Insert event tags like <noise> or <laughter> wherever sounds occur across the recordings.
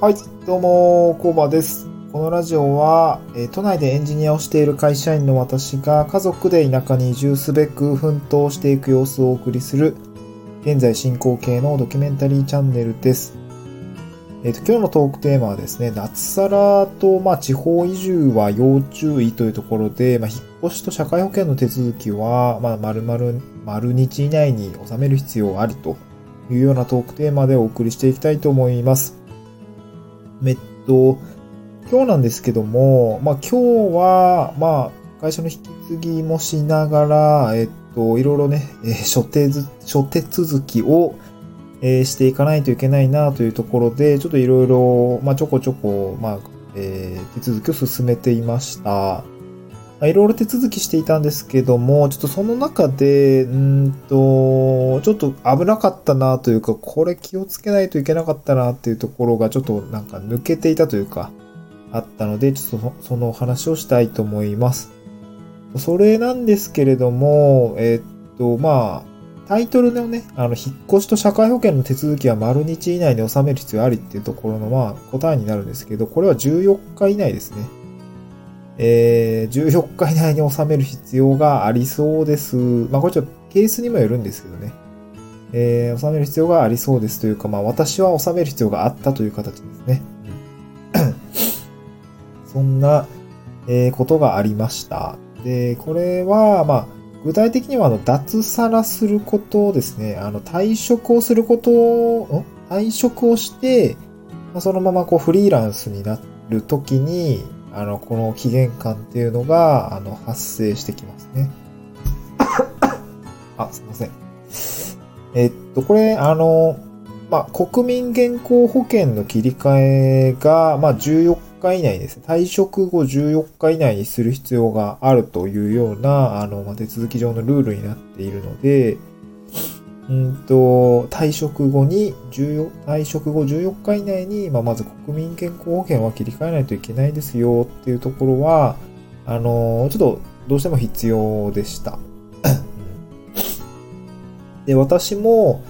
はい、どうも、コーバです。このラジオは、え都内でエンジニアをしている会社員の私が家族で田舎に移住すべく奮闘していく様子をお送りする、現在進行形のドキュメンタリーチャンネルです。えっ、と、今日のトークテーマはですね、脱サラと、まあ、地方移住は要注意というところで、まあ、引っ越しと社会保険の手続きは、まあ、丸々、丸日以内に収める必要ありというようなトークテーマでお送りしていきたいと思います。えっと、今日なんですけども、まあ今日は、まあ会社の引き継ぎもしながら、えっと、いろいろね、えー諸手ず、諸手続きを、えーしていかないといけないなというところで、ちょっといろいろ、まあちょこちょこ、まあ、えー手続きを進めていました。いろいろ手続きしていたんですけども、ちょっとその中で、うんと、ちょっと危なかったなというか、これ気をつけないといけなかったなっていうところがちょっとなんか抜けていたというか、あったので、ちょっとそそのお話をしたいと思います。それなんですけれども、えっと、まあ、タイトルのね、あの、引っ越しと社会保険の手続きは丸日以内に収める必要ありっていうところの、まあ、答えになるんですけど、これは14日以内ですね。えー、14日以内に収める必要がありそうです。まあ、これちょっとケースにもよるんですけどね。えー、収める必要がありそうですというか、まあ、私は収める必要があったという形ですね。<coughs> そんな、えーことがありました。で、これは、まあ、具体的には、あの、脱サラすることですね。あの、退職をすることを、ん？退職をして、まあそのままこうフリーランスになるときに、あの、この期限間っていうのが、あの、発生してきますね。あ、すいません。えっと、これ、あの、まあ、国民健康保険の切り替えが、まあ、14日以内ですね。退職後14日以内にする必要があるというような、あの、まあ、手続き上のルールになっているので、うんと、退職後に、退職後14日以内に、まあ、まず国民健康保険は切り替えないといけないですよっていうところは、あの、ちょっとどうしても必要でした。<coughs> で、私も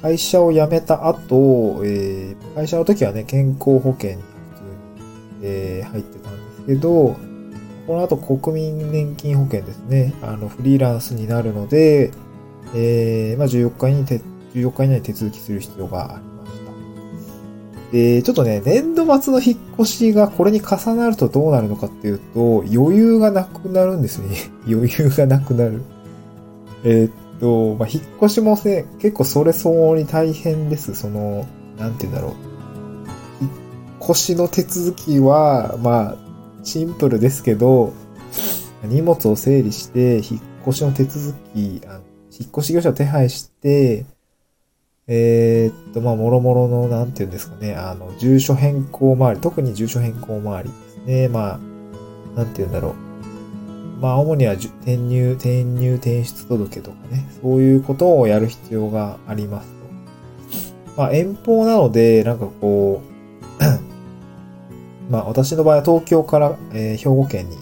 会社を辞めた後、えー会社の時はね、健康保険に普通に、えー入ってたんですけど、この後国民年金保険ですね、あの、フリーランスになるので、えーまあ、14日に手、14日以内に手続きする必要がありました。で、ちょっとね、年度末の引っ越しがこれに重なるとどうなるのかっていうと、余裕がなくなるんですね。<laughs> 余裕がなくなる。えーっと、まあ、引っ越しもね、結構それ相応に大変です。その、なんて言うんだろう。引っ越しの手続きは、まあ、シンプルですけど、荷物を整理して、引っ越しの手続き、あ引っ越し業者を手配して、えーっと、まあ、もろもろの、なんて言うんですかね、あの、住所変更周り、特に住所変更周りですね。まあ、なんて言うんだろう。まあ、主には転入、転入、転出届とかね、そういうことをやる必要がありますと。まあ、遠方なので、なんかこう、<clears throat> まあ、私の場合は東京から、えー兵庫県に、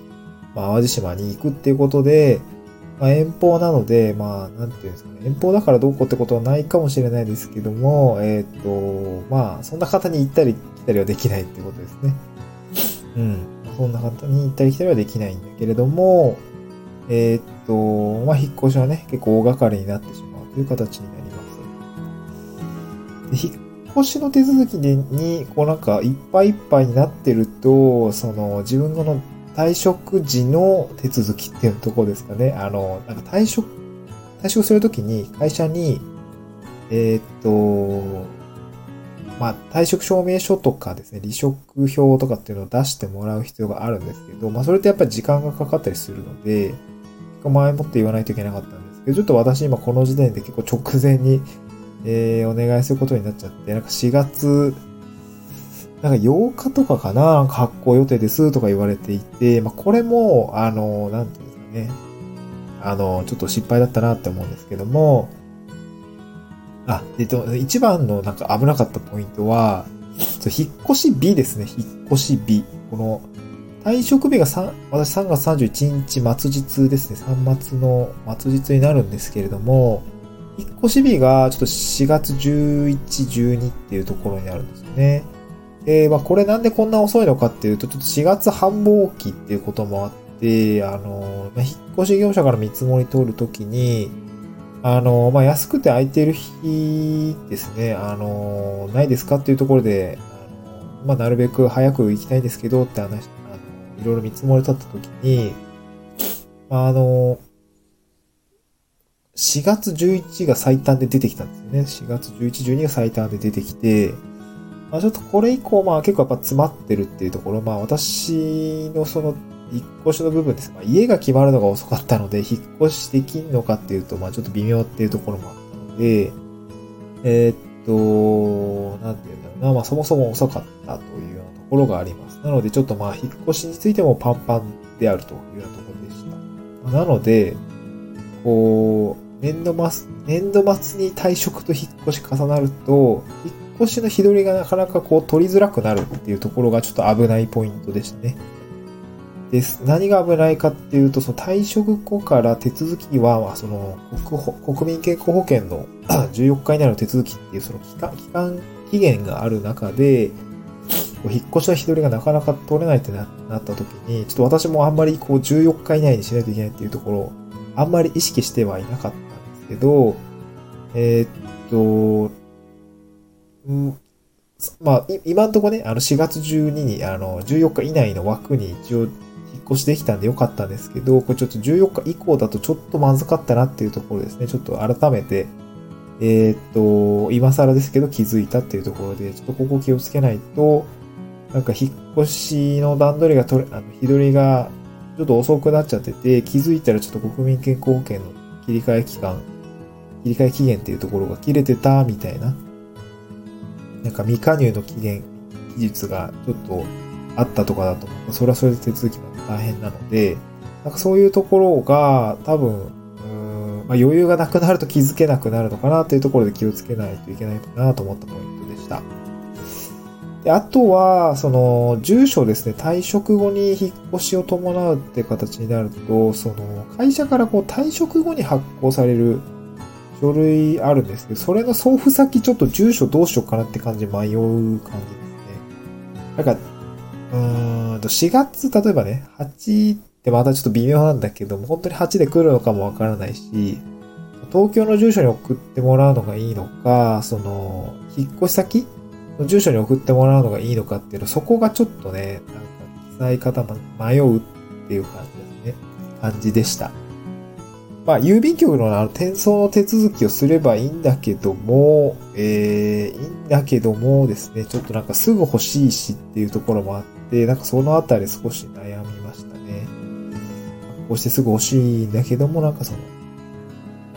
まあ、淡路島に行くっていうことで、まあ、遠方なので、まあ、なんていうんですかね、遠方だからどうこうってことはないかもしれないですけども、えっ、と、まあ、そんな方に行ったり来たりはできないってことですね。うん。そんな方に行ったり来たりはできないんだけれども、えっ、と、まあ、引っ越しはね、結構大掛かりになってしまうという形になります。で引っ越しの手続きでに、こうなんか、いっぱいいっぱいになってると、その、自分の退職時の手続きっていうところですかね。あの、なんか退職、退職するときに会社に、えーっと、まあ、退職証明書とかですね、離職票とかっていうのを出してもらう必要があるんですけど、まあ、それってやっぱり時間がかかったりするので、結構前もって言わないといけなかったんですけど、ちょっと私今この時点で結構直前に、えー、お願いすることになっちゃって、なんか4月、なんか8日とかかな、発行予定ですとか言われていて、まあ、これも、あの、なんていうんですかね。あの、ちょっと失敗だったなって思うんですけども、あ、えっと、一番のなんか危なかったポイントは、そう引っ越し日ですね、引っ越し日。この、退職日が3、私3月31日末日ですね、3末の末日になるんですけれども、引っ越し日がちょっと4月11、12っていうところになるんですよね。で、まあ、これなんでこんな遅いのかっていうと、ちょっと4月繁忙期っていうこともあって、あの、まあ、引っ越し業者から見積もり通るときに、あの、まあ、安くて空いてる日ですね、あの、ないですかっていうところで、あの、まあ、なるべく早く行きたいですけどって話、あの、いろいろ見積もり立ったときに、あ、あの、4月11が最短で出てきたんですよね。4月11、12が最短で出てきて、まあ、ちょっとこれ以降、まあ結構やっぱ詰まってるっていうところ、まあ私のその引っ越しの部分です。まあ、家が決まるのが遅かったので、引っ越しできんのかっていうと、まあちょっと微妙っていうところもあったので、えー、っと、なんていうんだろうな、まあそもそも遅かったというようなところがあります。なのでちょっとまあ引っ越しについてもパンパンであるというようなところでした。なので、こう、年度末、年度末に退職と引っ越し重なると、引っ越しの日取りがなかなかこう取りづらくなるっていうところがちょっと危ないポイントでしたね。です。何が危ないかっていうと、その退職後から手続きは、その国民健康保険の <clears throat> 14日以内の手続きっていうその期間、期間、期限がある中で、引っ越しの日取りがなかなか取れないってなった時に、ちょっと私もあんまりこう14日以内にしないといけないっていうところ、あんまり意識してはいなかったんですけど、えー、っと、んまあ、今んとこね、あの4月12に、あの、14日以内の枠に一応引っ越しできたんでよかったんですけど、これちょっと14日以降だとちょっとまずかったなっていうところですね。ちょっと改めて、えー、っと、今更ですけど気づいたっていうところで、ちょっとここ気をつけないと、なんか引っ越しの段取りが取れ、あの、日取りがちょっと遅くなっちゃってて、気づいたらちょっと国民健康保険の切り替え期間切り替え期限っていうところが切れてたみたいな、なんか未加入の期限、技術がちょっとあったとかだと、それはそれで手続きが大変なので、なんかそういうところが多分、まあ、余裕がなくなると気づけなくなるのかなというところで気をつけないといけないかなと思ったポイントでした。で、あとは、その、住所ですね、退職後に引っ越しを伴うって形になると、その、会社からこう退職後に発行される書類あるんですけど、それの送付先ちょっと住所どうしようかなって感じ迷う感じですね。なんか、うーんと、4月、例えばね、8ってまたちょっと微妙なんだけども、本当に8で来るのかもわからないし、東京の住所に送ってもらうのがいいのか、その、引っ越し先の住所に送ってもらうのがいいのかっていうの、そこがちょっとね、なんか記載方迷うっていう感じですね。感じでした。まあ、郵便局の転送の手続きをすればいいんだけども、えー、いいんだけどもですね、ちょっとなんかすぐ欲しいしっていうところもあって、なんかそのあたり少し悩みましたね。こうしてすぐ欲しいんだけども、なんかその、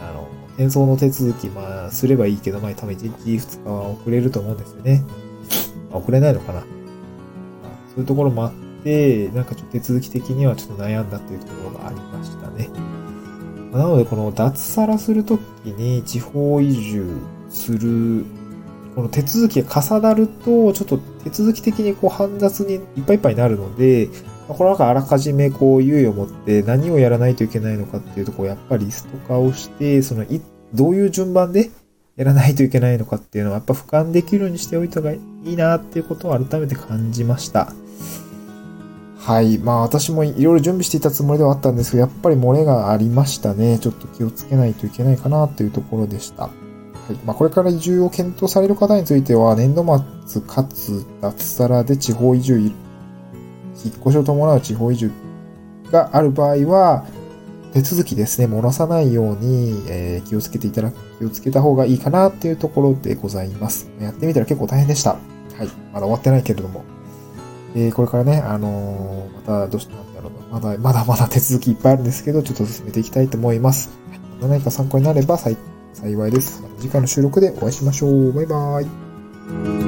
あの、転送の手続き、まあ、すればいいけど、まあ、多分1日2日は遅れると思うんですよね。ま、遅れないのかな。まあ、そういうところもあって、なんかちょっと手続き的にはちょっと悩んだっていうところがありましたね。なので、この脱サラするときに地方移住する、この手続きが重なると、ちょっと手続き的にこう煩雑にいっぱいいっぱいになるので、この中あらかじめこう猶予を持って何をやらないといけないのかっていうところやっぱりリスト化をして、そのい、どういう順番でやらないといけないのかっていうのはやっぱ俯瞰できるようにしておいた方がいいなっていうことを改めて感じました。はい。まあ私もいろいろ準備していたつもりではあったんですけど、やっぱり漏れがありましたね。ちょっと気をつけないといけないかなというところでした。はい。まあこれから移住を検討される方については、年度末かつ脱サラで地方移住、引っ越しを伴う地方移住がある場合は、手続きですね、漏らさないように、えー、気をつけていただく、気をつけた方がいいかなっていうところでございます。やってみたら結構大変でした。はい。まだ終わってないけれども。えー、これからね、あのー、また、どうしてなんだろう。まだ、まだまだ手続きいっぱいあるんですけど、ちょっと進めていきたいと思います。何か参考になれば幸いです。次回の収録でお会いしましょう。バイバーイ。